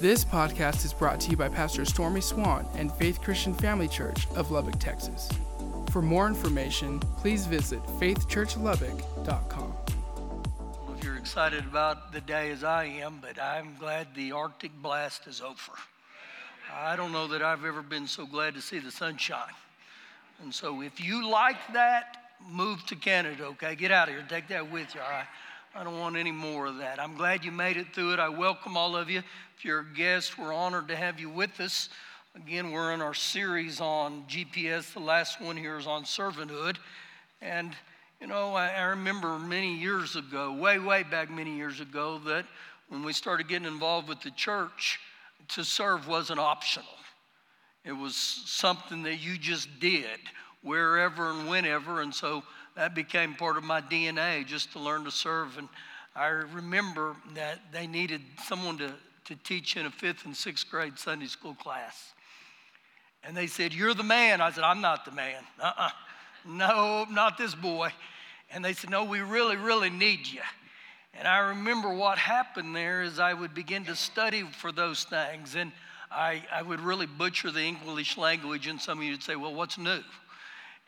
This podcast is brought to you by Pastor Stormy Swan and Faith Christian Family Church of Lubbock, Texas. For more information, please visit faithchurchlubbock.com. Well, if you're excited about the day as I am, but I'm glad the Arctic blast is over. I don't know that I've ever been so glad to see the sunshine. And so if you like that, move to Canada, okay? Get out of here. Take that with you, all right? I don't want any more of that. I'm glad you made it through it. I welcome all of you. If you're a guest, we're honored to have you with us. Again, we're in our series on GPS. The last one here is on servanthood. And, you know, I, I remember many years ago, way, way back many years ago, that when we started getting involved with the church, to serve wasn't optional. It was something that you just did wherever and whenever. And so that became part of my DNA just to learn to serve. And I remember that they needed someone to, to teach in a fifth and sixth grade Sunday school class. And they said, You're the man. I said, I'm not the man. Uh uh No, not this boy. And they said, No, we really, really need you. And I remember what happened there is I would begin to study for those things. And I, I would really butcher the English language. And some of you would say, Well, what's new?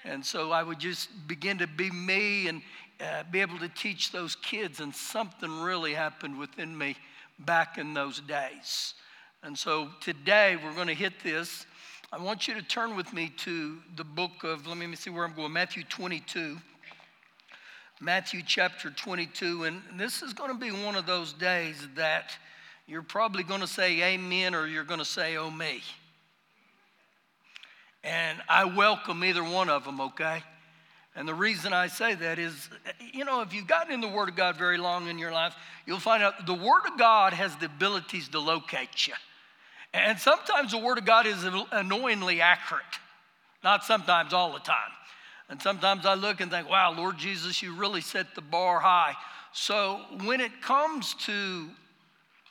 And so I would just begin to be me and uh, be able to teach those kids. And something really happened within me back in those days. And so today we're going to hit this. I want you to turn with me to the book of, let me see where I'm going, Matthew 22. Matthew chapter 22. And this is going to be one of those days that you're probably going to say amen or you're going to say oh me. And I welcome either one of them, okay? And the reason I say that is, you know, if you've gotten in the Word of God very long in your life, you'll find out the Word of God has the abilities to locate you. And sometimes the Word of God is annoyingly accurate, not sometimes all the time. And sometimes I look and think, wow, Lord Jesus, you really set the bar high. So when it comes to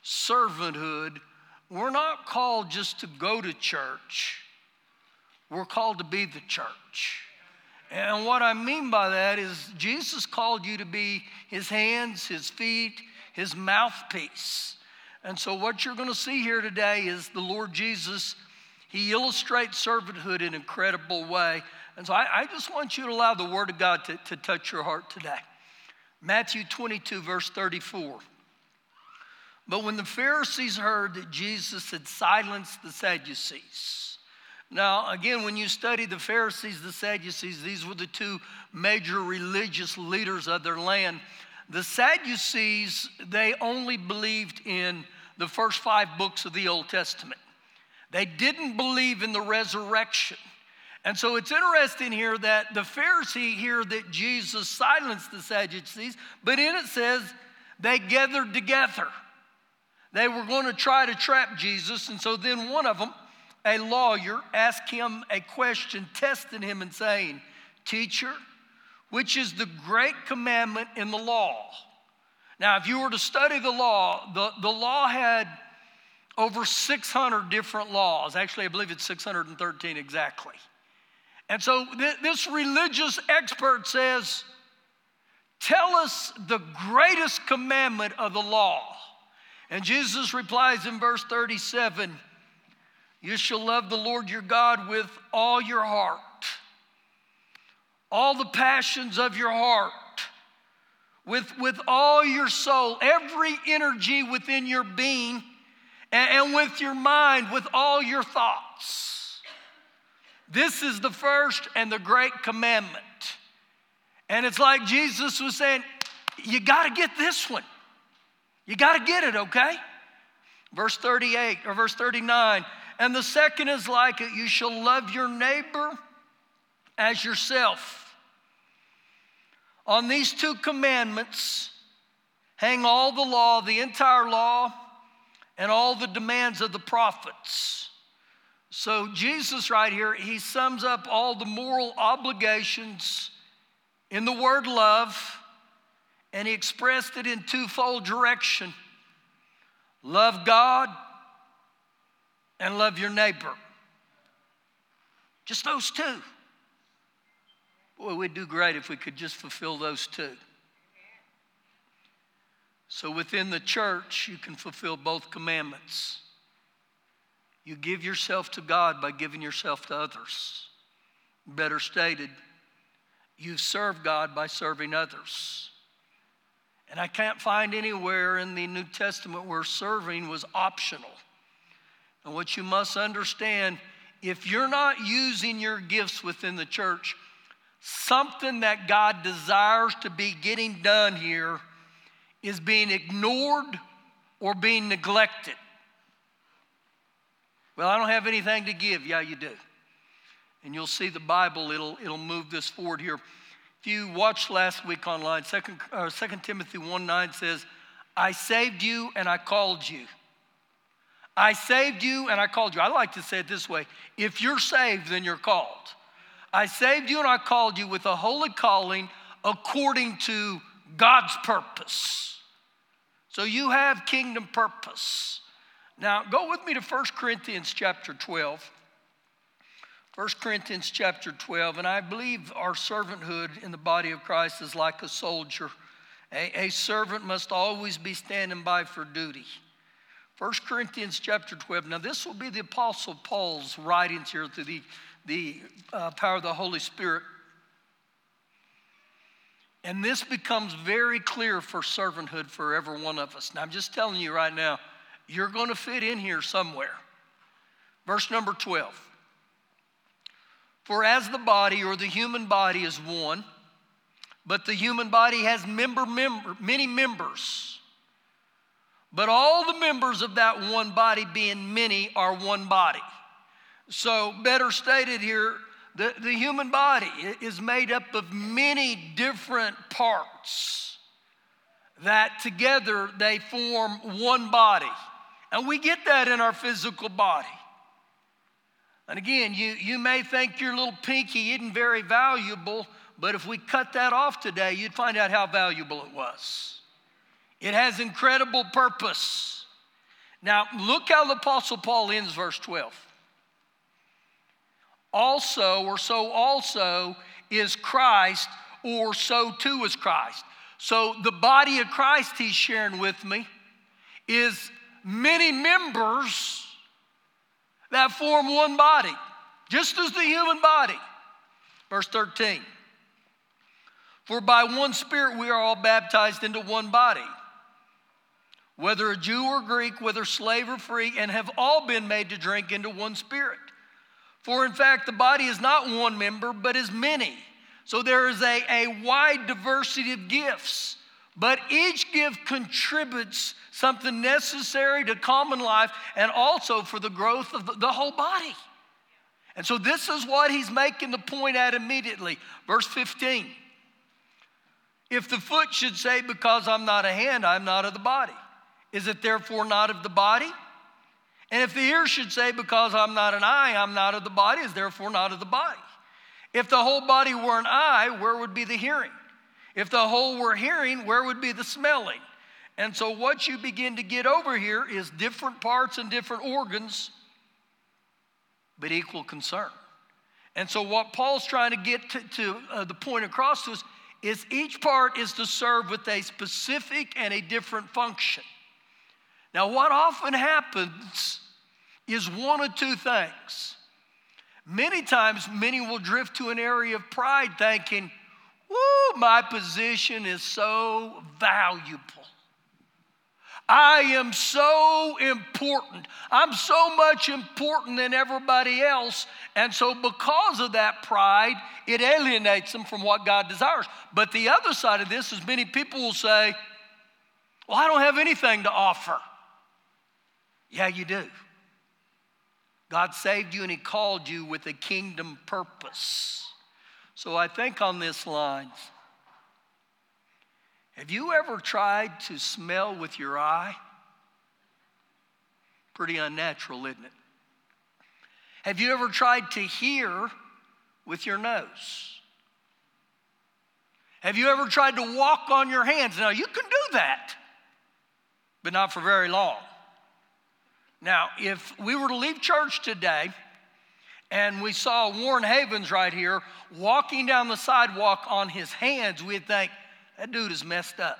servanthood, we're not called just to go to church, we're called to be the church. And what I mean by that is Jesus called you to be his hands, his feet, his mouthpiece. And so, what you're going to see here today is the Lord Jesus. He illustrates servanthood in an incredible way. And so, I, I just want you to allow the Word of God to, to touch your heart today. Matthew 22, verse 34. But when the Pharisees heard that Jesus had silenced the Sadducees, now, again, when you study the Pharisees, the Sadducees, these were the two major religious leaders of their land. The Sadducees, they only believed in the first five books of the Old Testament. They didn't believe in the resurrection. And so it's interesting here that the Pharisee here that Jesus silenced the Sadducees, but in it says they gathered together. They were going to try to trap Jesus, and so then one of them a lawyer asked him a question, testing him and saying, Teacher, which is the great commandment in the law? Now, if you were to study the law, the, the law had over 600 different laws. Actually, I believe it's 613 exactly. And so th- this religious expert says, Tell us the greatest commandment of the law. And Jesus replies in verse 37 you shall love the Lord your God with all your heart, all the passions of your heart, with, with all your soul, every energy within your being, and, and with your mind, with all your thoughts. This is the first and the great commandment. And it's like Jesus was saying, You got to get this one. You got to get it, okay? Verse 38 or verse 39 and the second is like it you shall love your neighbor as yourself. On these two commandments hang all the law, the entire law, and all the demands of the prophets. So, Jesus, right here, he sums up all the moral obligations in the word love, and he expressed it in twofold direction love God and love your neighbor. Just those two. Boy, we'd do great if we could just fulfill those two. So within the church, you can fulfill both commandments. You give yourself to God by giving yourself to others. Better stated, you serve God by serving others. And I can't find anywhere in the New Testament where serving was optional. And what you must understand if you're not using your gifts within the church, something that God desires to be getting done here is being ignored or being neglected. Well, I don't have anything to give. Yeah, you do. And you'll see the Bible, it'll, it'll move this forward here. If you watched last week online, 2, uh, 2 Timothy 1 9 says, I saved you and I called you. I saved you and I called you. I like to say it this way if you're saved, then you're called. I saved you and I called you with a holy calling according to God's purpose. So you have kingdom purpose. Now, go with me to 1 Corinthians chapter 12. 1 Corinthians chapter 12, and I believe our servanthood in the body of Christ is like a soldier. A, a servant must always be standing by for duty. 1 Corinthians chapter 12. Now, this will be the Apostle Paul's writings here through the, the uh, power of the Holy Spirit. And this becomes very clear for servanthood for every one of us. Now, I'm just telling you right now, you're going to fit in here somewhere. Verse number 12. For as the body or the human body is one, but the human body has member, member, many members. But all the members of that one body, being many, are one body. So, better stated here, the, the human body is made up of many different parts that together they form one body. And we get that in our physical body. And again, you, you may think your little pinky isn't very valuable, but if we cut that off today, you'd find out how valuable it was. It has incredible purpose. Now, look how the Apostle Paul ends verse 12. Also, or so also, is Christ, or so too is Christ. So, the body of Christ he's sharing with me is many members that form one body, just as the human body. Verse 13 For by one Spirit we are all baptized into one body whether a Jew or Greek, whether slave or free, and have all been made to drink into one spirit. For in fact, the body is not one member, but is many. So there is a, a wide diversity of gifts, but each gift contributes something necessary to common life and also for the growth of the, the whole body. And so this is what he's making the point at immediately. Verse 15. If the foot should say, Because I'm not a hand, I'm not of the body is it therefore not of the body? And if the ear should say, Because I'm not an eye, I'm not of the body, is therefore not of the body. If the whole body were an eye, where would be the hearing? If the whole were hearing, where would be the smelling? And so, what you begin to get over here is different parts and different organs, but equal concern. And so, what Paul's trying to get to, to uh, the point across to us is each part is to serve with a specific and a different function. Now, what often happens is one of two things. Many times, many will drift to an area of pride thinking, Woo, my position is so valuable. I am so important. I'm so much important than everybody else. And so, because of that pride, it alienates them from what God desires. But the other side of this is many people will say, Well, I don't have anything to offer. Yeah, you do. God saved you and He called you with a kingdom purpose. So I think on this line, have you ever tried to smell with your eye? Pretty unnatural, isn't it? Have you ever tried to hear with your nose? Have you ever tried to walk on your hands? Now, you can do that, but not for very long. Now, if we were to leave church today and we saw Warren Havens right here walking down the sidewalk on his hands, we'd think, that dude is messed up.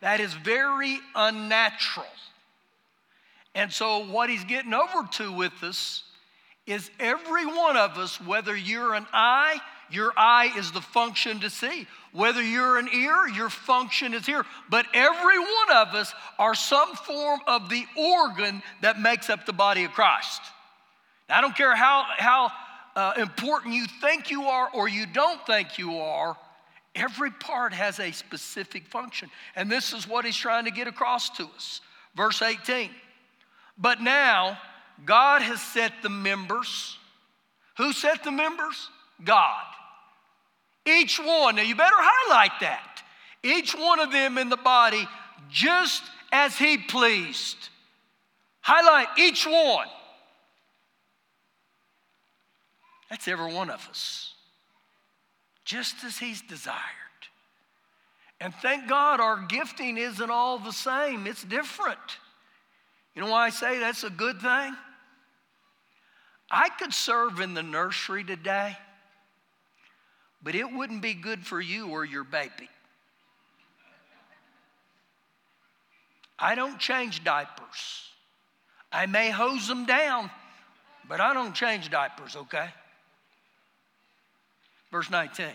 That is very unnatural. And so, what he's getting over to with us is every one of us, whether you're an eye, your eye is the function to see. Whether you're an ear, your function is here. But every one of us are some form of the organ that makes up the body of Christ. Now, I don't care how, how uh, important you think you are or you don't think you are, every part has a specific function. And this is what he's trying to get across to us. Verse 18. But now, God has set the members. Who set the members? God. Each one, now you better highlight that. Each one of them in the body, just as He pleased. Highlight each one. That's every one of us. Just as He's desired. And thank God our gifting isn't all the same, it's different. You know why I say that's a good thing? I could serve in the nursery today, but it wouldn't be good for you or your baby. I don't change diapers. I may hose them down, but I don't change diapers, okay? Verse 19.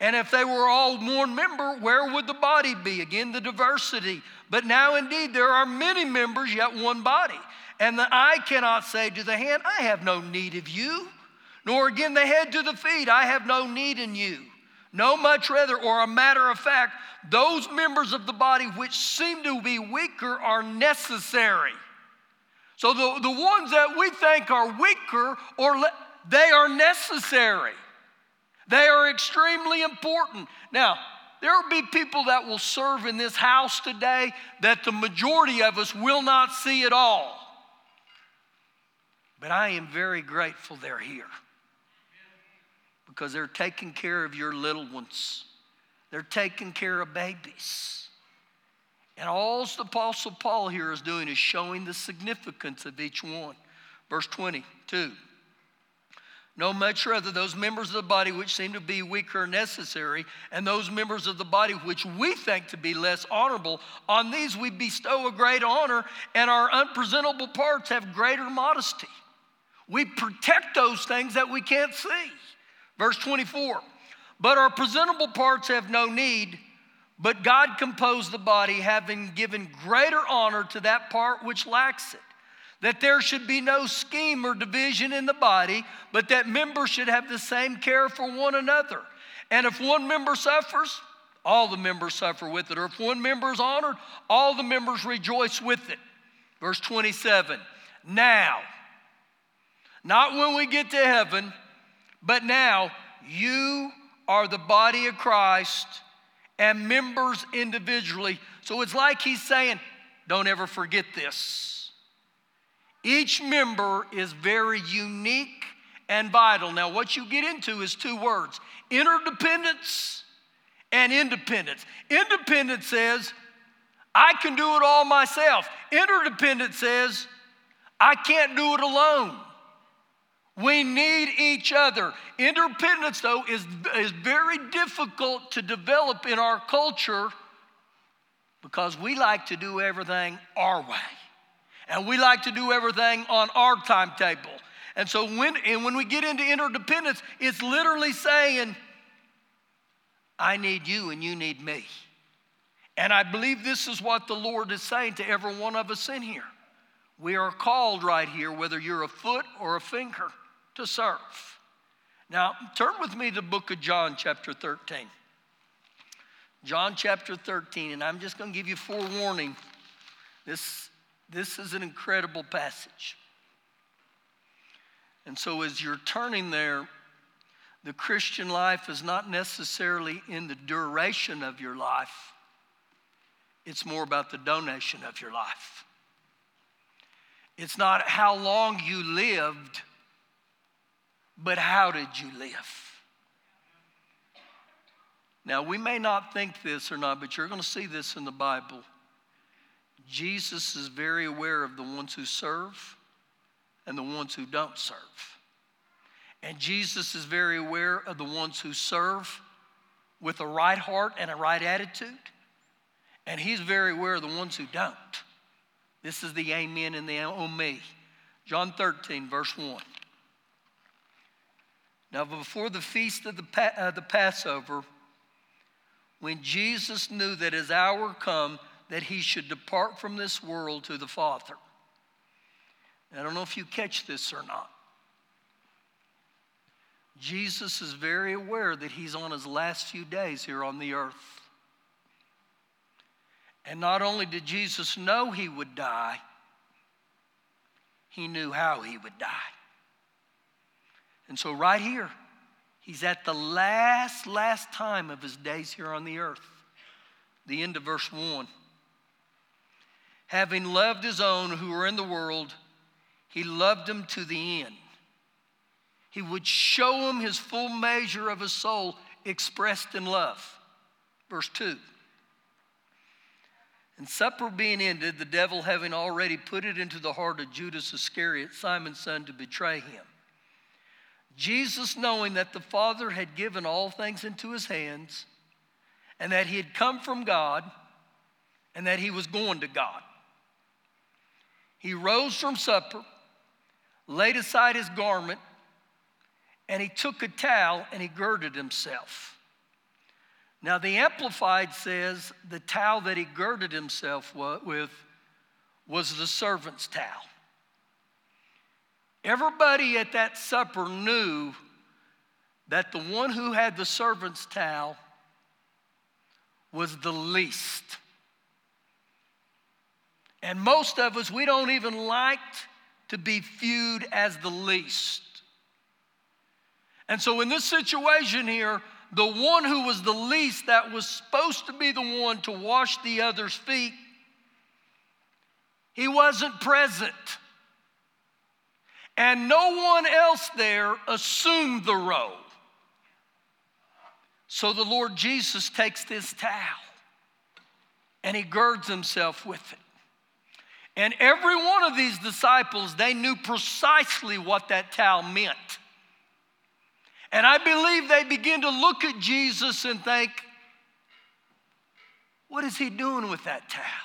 And if they were all one member, where would the body be? Again, the diversity. But now indeed there are many members, yet one body. And the eye cannot say to the hand, I have no need of you. Nor again the head to the feet, I have no need in you. No, much rather, or a matter of fact, those members of the body which seem to be weaker are necessary. So the, the ones that we think are weaker, or le- they are necessary. They are extremely important. Now, there will be people that will serve in this house today that the majority of us will not see at all. But I am very grateful they're here because they're taking care of your little ones, they're taking care of babies. And all the Apostle Paul here is doing is showing the significance of each one. Verse 22. No, much rather, those members of the body which seem to be weaker are necessary, and those members of the body which we think to be less honorable, on these we bestow a great honor, and our unpresentable parts have greater modesty. We protect those things that we can't see. Verse 24, but our presentable parts have no need, but God composed the body, having given greater honor to that part which lacks it that there should be no scheme or division in the body, but that members should have the same care for one another. And if one member suffers, all the members suffer with it. Or if one member is honored, all the members rejoice with it. Verse 27 Now, not when we get to heaven, but now you are the body of Christ and members individually. So it's like he's saying, don't ever forget this. Each member is very unique and vital. Now, what you get into is two words interdependence and independence. Independence says, I can do it all myself. Interdependence says, I can't do it alone. We need each other. Interdependence, though, is, is very difficult to develop in our culture because we like to do everything our way. And we like to do everything on our timetable. And so when, and when we get into interdependence, it's literally saying, I need you and you need me. And I believe this is what the Lord is saying to every one of us in here. We are called right here, whether you're a foot or a finger, to serve. Now, turn with me to the book of John, chapter 13. John chapter 13, and I'm just going to give you forewarning. This this is an incredible passage. And so, as you're turning there, the Christian life is not necessarily in the duration of your life, it's more about the donation of your life. It's not how long you lived, but how did you live? Now, we may not think this or not, but you're going to see this in the Bible. Jesus is very aware of the ones who serve and the ones who don't serve. And Jesus is very aware of the ones who serve with a right heart and a right attitude. And he's very aware of the ones who don't. This is the amen and the on me. John 13, verse 1. Now, before the feast of the, uh, the Passover, when Jesus knew that his hour come that he should depart from this world to the Father. I don't know if you catch this or not. Jesus is very aware that he's on his last few days here on the earth. And not only did Jesus know he would die, he knew how he would die. And so, right here, he's at the last, last time of his days here on the earth. The end of verse 1. Having loved his own who were in the world, he loved them to the end. He would show them his full measure of his soul expressed in love. Verse 2. And supper being ended, the devil having already put it into the heart of Judas Iscariot, Simon's son, to betray him. Jesus, knowing that the Father had given all things into his hands, and that he had come from God, and that he was going to God, he rose from supper, laid aside his garment, and he took a towel and he girded himself. Now, the Amplified says the towel that he girded himself with was the servant's towel. Everybody at that supper knew that the one who had the servant's towel was the least. And most of us, we don't even like to be viewed as the least. And so, in this situation here, the one who was the least, that was supposed to be the one to wash the other's feet, he wasn't present. And no one else there assumed the role. So the Lord Jesus takes this towel and he girds himself with it. And every one of these disciples, they knew precisely what that towel meant. And I believe they begin to look at Jesus and think, what is he doing with that towel?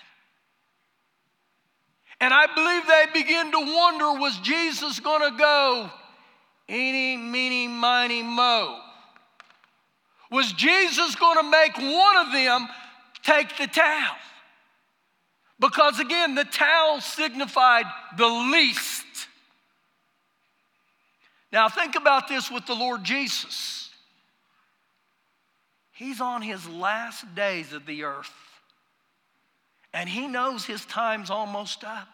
And I believe they begin to wonder was Jesus going to go eeny, meeny, miny, mo? Was Jesus going to make one of them take the towel? Because again, the towel signified the least. Now, think about this with the Lord Jesus. He's on his last days of the earth, and he knows his time's almost up.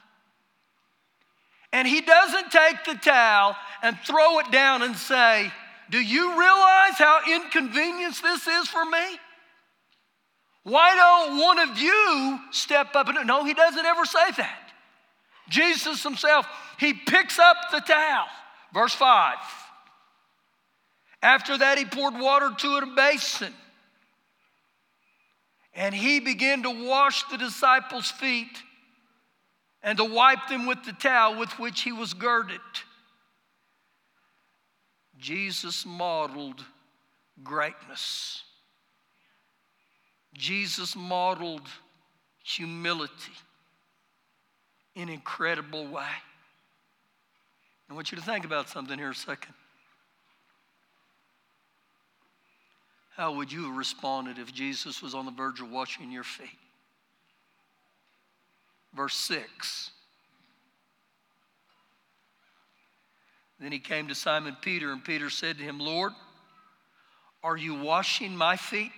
And he doesn't take the towel and throw it down and say, Do you realize how inconvenient this is for me? Why don't one of you step up and no, he doesn't ever say that. Jesus himself, he picks up the towel Verse 5. After that, he poured water to a basin. And he began to wash the disciples' feet and to wipe them with the towel with which he was girded. Jesus modeled greatness. Jesus modeled humility in an incredible way. I want you to think about something here a second. How would you have responded if Jesus was on the verge of washing your feet? Verse 6. Then he came to Simon Peter, and Peter said to him, Lord, are you washing my feet?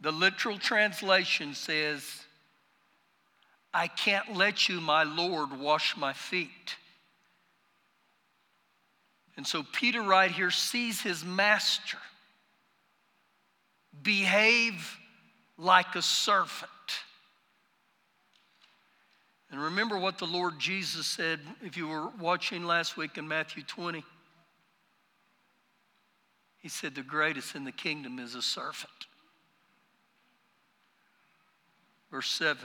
The literal translation says, I can't let you, my Lord, wash my feet. And so Peter, right here, sees his master behave like a servant. And remember what the Lord Jesus said if you were watching last week in Matthew 20. He said, The greatest in the kingdom is a servant. Verse 7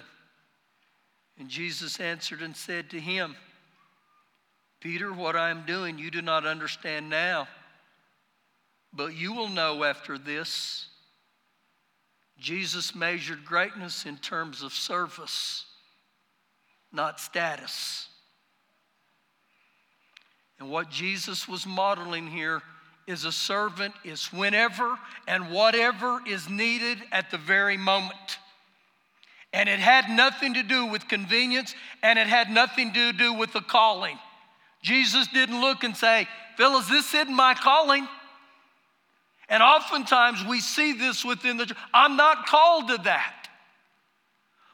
And Jesus answered and said to him, Peter, what I am doing you do not understand now, but you will know after this. Jesus measured greatness in terms of service. not status. And what Jesus was modeling here is a servant is whenever and whatever is needed at the very moment. And it had nothing to do with convenience and it had nothing to do with the calling. Jesus didn't look and say, Phyllis, this isn't my calling. And oftentimes we see this within the church. I'm not called to that.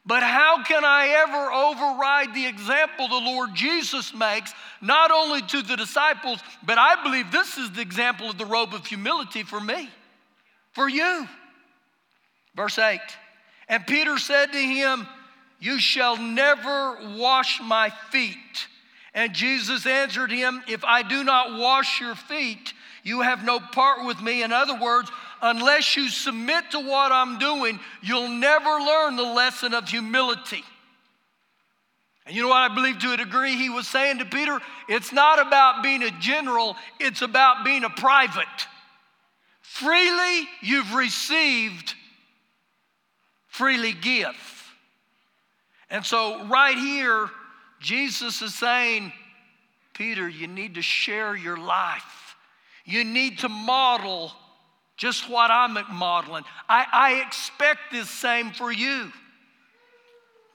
But how can I ever override the example the Lord Jesus makes, not only to the disciples, but I believe this is the example of the robe of humility for me, for you. Verse 8 And Peter said to him, You shall never wash my feet. And Jesus answered him, If I do not wash your feet, you have no part with me. In other words, unless you submit to what I'm doing, you'll never learn the lesson of humility. And you know what I believe to a degree he was saying to Peter? It's not about being a general, it's about being a private. Freely you've received, freely give. And so, right here, Jesus is saying, Peter, you need to share your life. You need to model just what I'm modeling. I, I expect this same for you.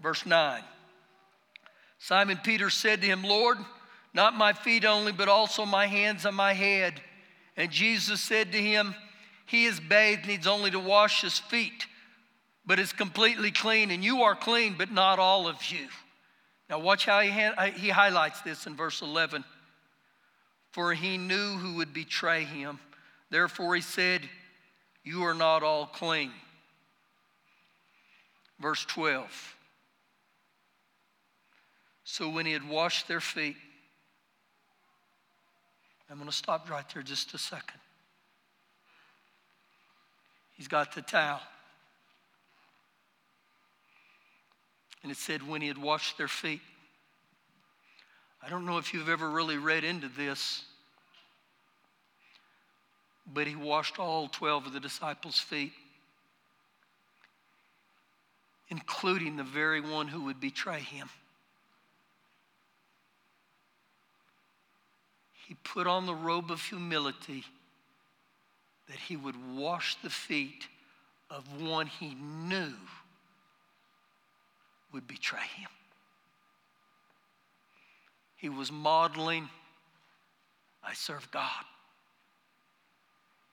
Verse 9 Simon Peter said to him, Lord, not my feet only, but also my hands and my head. And Jesus said to him, He is bathed, needs only to wash his feet, but is completely clean. And you are clean, but not all of you. Now, watch how he, he highlights this in verse 11. For he knew who would betray him. Therefore, he said, You are not all clean. Verse 12. So when he had washed their feet, I'm going to stop right there just a second. He's got the towel. And it said, when he had washed their feet. I don't know if you've ever really read into this. But he washed all 12 of the disciples' feet, including the very one who would betray him. He put on the robe of humility that he would wash the feet of one he knew would betray him. He was modeling, I serve God.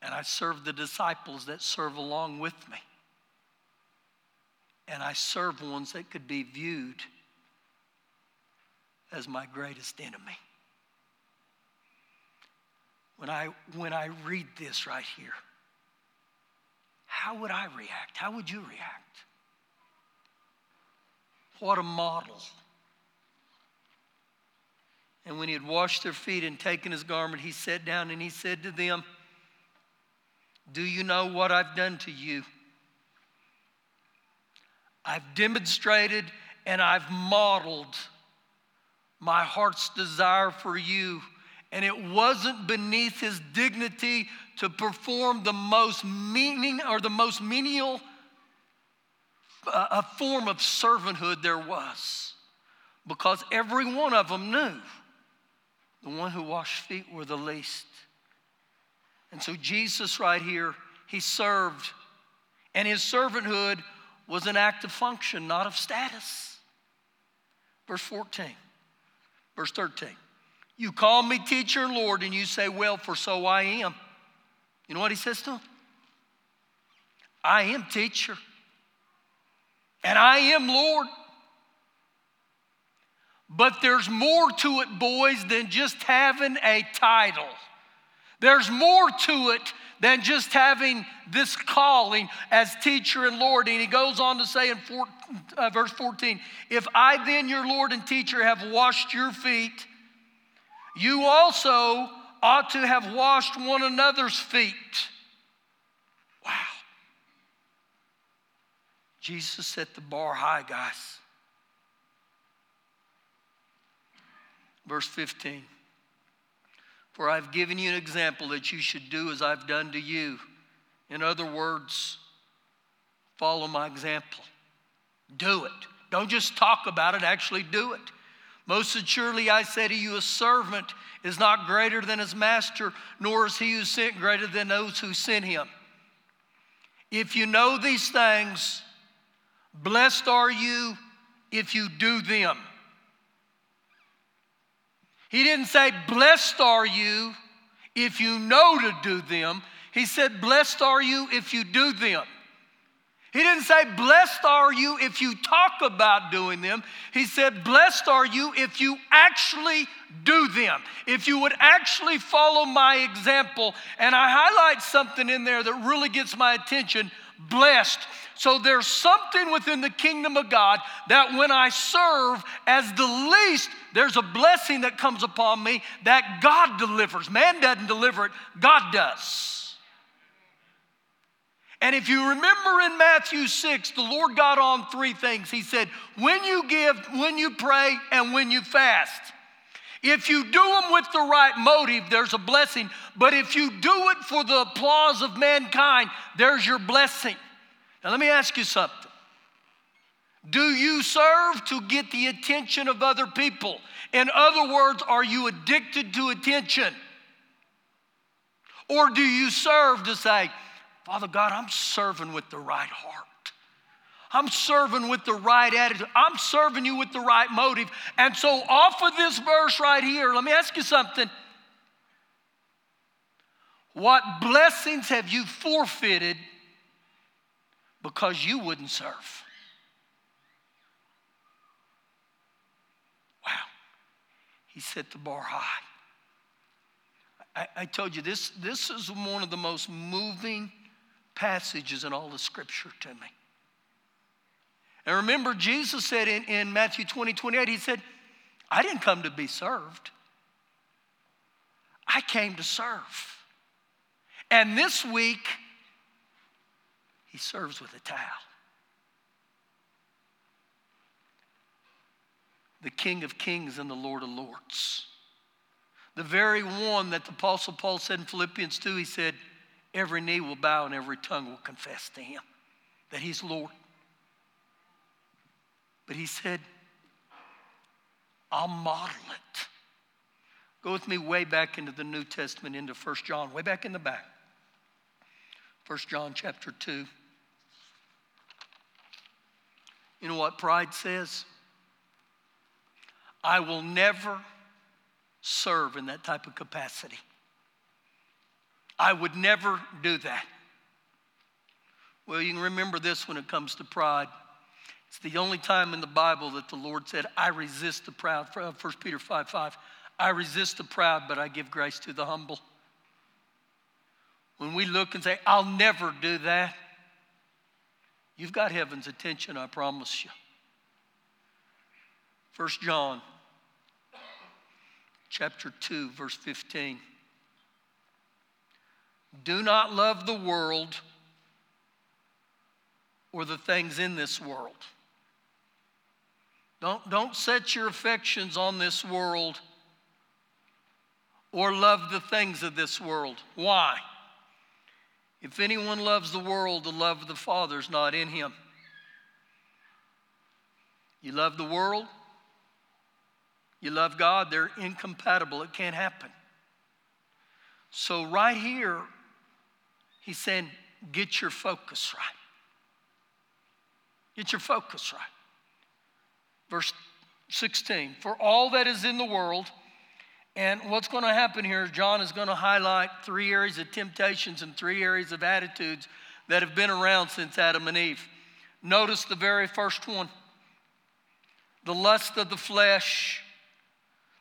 And I serve the disciples that serve along with me. And I serve ones that could be viewed as my greatest enemy. When I, when I read this right here, how would I react? How would you react? What a model. And when he had washed their feet and taken his garment, he sat down and he said to them, do you know what I've done to you? I've demonstrated and I've modeled my heart's desire for you. And it wasn't beneath his dignity to perform the most meaning or the most menial uh, a form of servanthood there was. Because every one of them knew the one who washed feet were the least. And so, Jesus, right here, he served. And his servanthood was an act of function, not of status. Verse 14, verse 13. You call me teacher and Lord, and you say, Well, for so I am. You know what he says to him? I am teacher, and I am Lord. But there's more to it, boys, than just having a title. There's more to it than just having this calling as teacher and Lord. And he goes on to say in four, uh, verse 14, If I then, your Lord and teacher, have washed your feet, you also ought to have washed one another's feet. Wow. Jesus set the bar high, guys. Verse 15. For I've given you an example that you should do as I've done to you. In other words, follow my example. Do it. Don't just talk about it, actually do it. Most assuredly, I say to you, a servant is not greater than his master, nor is he who sent greater than those who sent him. If you know these things, blessed are you if you do them. He didn't say, Blessed are you if you know to do them. He said, Blessed are you if you do them. He didn't say, Blessed are you if you talk about doing them. He said, Blessed are you if you actually do them, if you would actually follow my example. And I highlight something in there that really gets my attention blessed. So there's something within the kingdom of God that when I serve as the least, there's a blessing that comes upon me that God delivers. Man doesn't deliver it, God does. And if you remember in Matthew 6, the Lord got on three things. He said, when you give, when you pray, and when you fast. If you do them with the right motive, there's a blessing. But if you do it for the applause of mankind, there's your blessing. Now, let me ask you something. Do you serve to get the attention of other people? In other words, are you addicted to attention? Or do you serve to say, Father God, I'm serving with the right heart? I'm serving with the right attitude. I'm serving you with the right motive. And so, off of this verse right here, let me ask you something. What blessings have you forfeited because you wouldn't serve? Wow. He set the bar high. I, I told you this, this is one of the most moving passages in all the scripture to me. And remember, Jesus said in, in Matthew 20, 28, He said, I didn't come to be served, I came to serve. And this week, He serves with a towel. The King of Kings and the Lord of Lords. The very one that the Apostle Paul said in Philippians 2, he said, Every knee will bow and every tongue will confess to him that he's Lord. But he said, I'll model it. Go with me way back into the New Testament, into 1 John, way back in the back. 1 John chapter 2. You know what pride says? I will never serve in that type of capacity. I would never do that. Well, you can remember this when it comes to pride. It's the only time in the Bible that the Lord said, I resist the proud. 1 uh, Peter 5 5. I resist the proud, but I give grace to the humble. When we look and say, I'll never do that, you've got heaven's attention, I promise you. 1 John chapter 2, verse 15. Do not love the world or the things in this world. Don't, don't set your affections on this world or love the things of this world. Why? If anyone loves the world, the love of the Father is not in him. You love the world, you love God, they're incompatible. It can't happen. So, right here, he's saying, get your focus right. Get your focus right. Verse 16 For all that is in the world, and what's going to happen here John is going to highlight three areas of temptations and three areas of attitudes that have been around since Adam and Eve. Notice the very first one the lust of the flesh,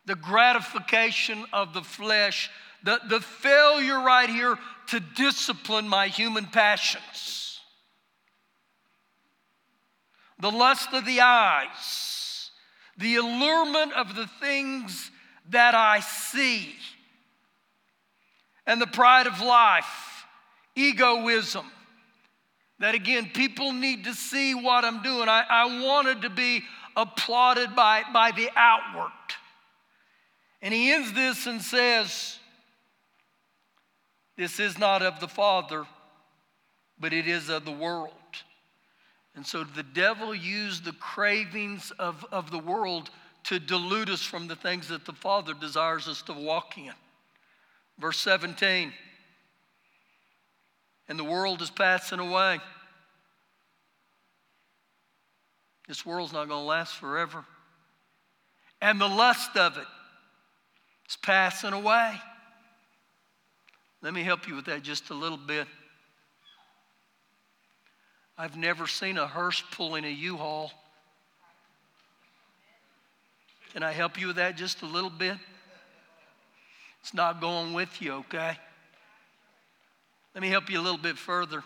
the gratification of the flesh, the, the failure right here to discipline my human passions, the lust of the eyes the allurement of the things that I see, and the pride of life, egoism. That again, people need to see what I'm doing. I, I wanted to be applauded by, by the outward. And he ends this and says, This is not of the Father, but it is of the world. And so the devil used the cravings of, of the world to delude us from the things that the Father desires us to walk in. Verse 17 And the world is passing away. This world's not going to last forever. And the lust of it is passing away. Let me help you with that just a little bit. I've never seen a hearse pulling a U-Haul. Can I help you with that just a little bit? It's not going with you, okay? Let me help you a little bit further.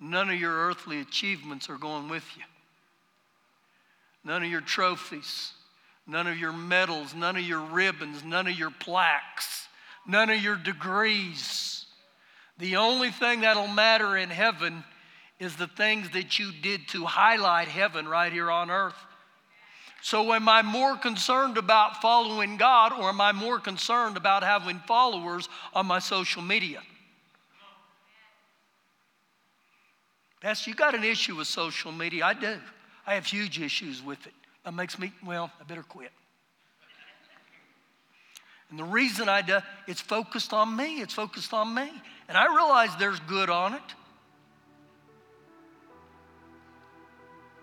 None of your earthly achievements are going with you. None of your trophies, none of your medals, none of your ribbons, none of your plaques, none of your degrees. The only thing that'll matter in heaven is the things that you did to highlight heaven right here on earth. So, am I more concerned about following God or am I more concerned about having followers on my social media? Pastor, you got an issue with social media? I do. I have huge issues with it. That makes me, well, I better quit. And the reason I do, it's focused on me. It's focused on me. And I realize there's good on it.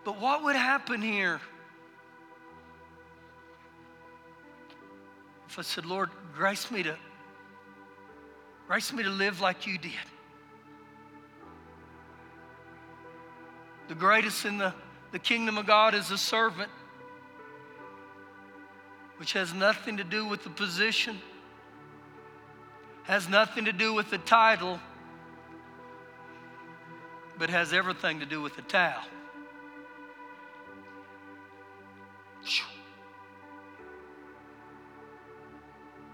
But what would happen here if I said, Lord, grace me to grace me to live like you did? The greatest in the, the kingdom of God is a servant, which has nothing to do with the position, has nothing to do with the title, but has everything to do with the towel.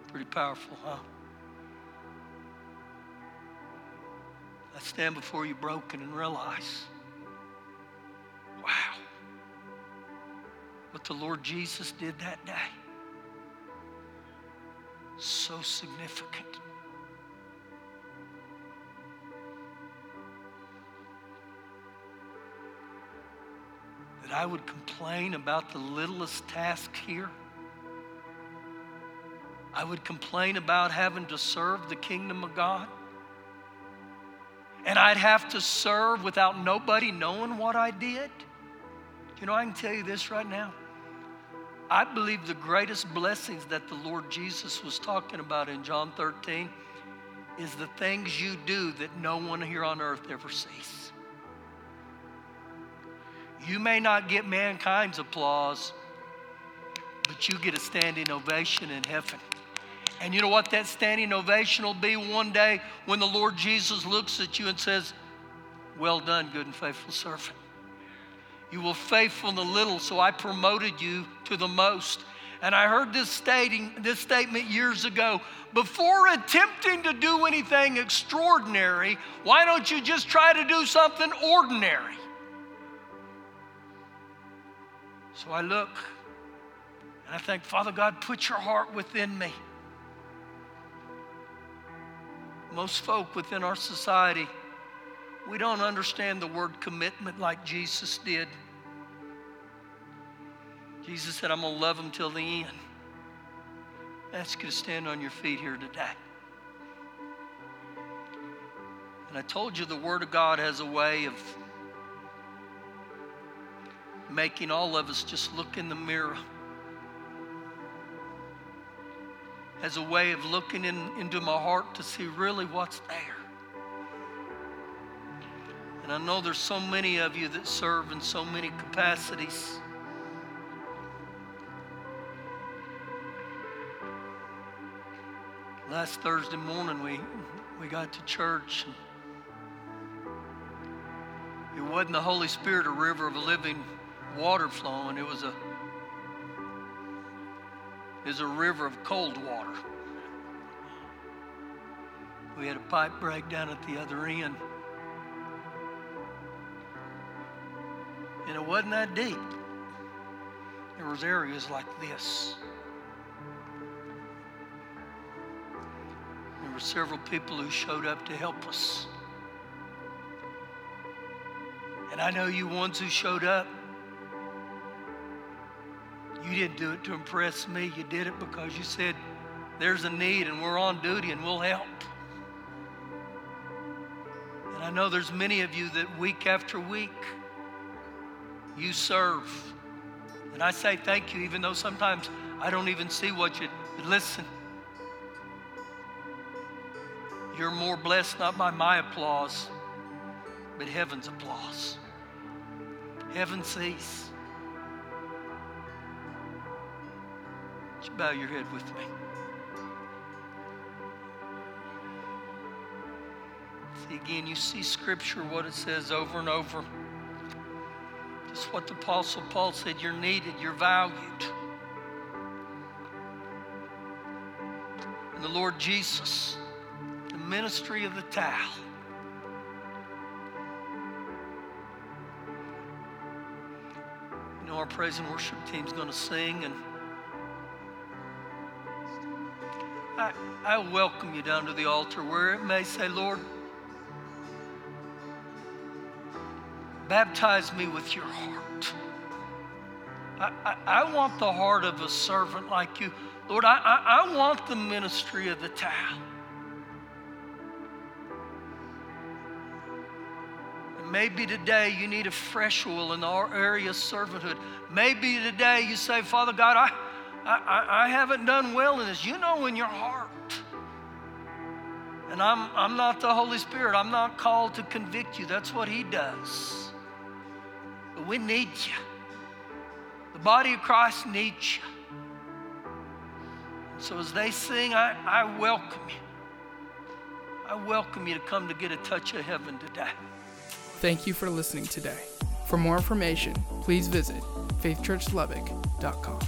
Pretty powerful, huh? I stand before you broken and realize, wow, what the Lord Jesus did that day. So significant. that I would complain about the littlest task here. I would complain about having to serve the kingdom of God. And I'd have to serve without nobody knowing what I did. You know, I can tell you this right now. I believe the greatest blessings that the Lord Jesus was talking about in John 13 is the things you do that no one here on earth ever sees. You may not get mankind's applause, but you get a standing ovation in heaven. And you know what that standing ovation will be one day when the Lord Jesus looks at you and says, Well done, good and faithful servant. You were faithful in the little, so I promoted you to the most. And I heard this stating this statement years ago. Before attempting to do anything extraordinary, why don't you just try to do something ordinary? So I look and I think, Father God, put your heart within me. Most folk within our society, we don't understand the word commitment like Jesus did. Jesus said, I'm going to love them till the end. Ask you to stand on your feet here today. And I told you the Word of God has a way of making all of us just look in the mirror as a way of looking in, into my heart to see really what's there. And I know there's so many of you that serve in so many capacities. Last Thursday morning, we, we got to church. it wasn't the Holy Spirit, a river of living water flowing. It was a it was a river of cold water. We had a pipe break down at the other end. And it wasn't that deep. There was areas like this. There were several people who showed up to help us. And I know you ones who showed up, you didn't do it to impress me. You did it because you said, there's a need and we're on duty and we'll help. And I know there's many of you that week after week you serve. And I say thank you, even though sometimes I don't even see what you but listen. You're more blessed not by my applause, but heaven's applause. Heaven sees. You bow your head with me? See, again, you see Scripture, what it says over and over. Just what the Apostle Paul said you're needed, you're valued. And the Lord Jesus, the ministry of the towel. You know, our praise and worship team's going to sing, and I, I welcome you down to the altar where it may say, Lord, Baptize me with your heart. I, I, I, want the heart of a servant like you. Lord, I, I, I want the ministry of the towel. Maybe today you need a fresh oil in our area of servanthood. Maybe today you say, Father God, I, I, I haven't done well in this. You know in your heart. And I'm, I'm not the Holy Spirit. I'm not called to convict you. That's what He does. We need you. The body of Christ needs you. So as they sing, I, I welcome you. I welcome you to come to get a touch of heaven today. Thank you for listening today. For more information, please visit faithchurchlubbock.com.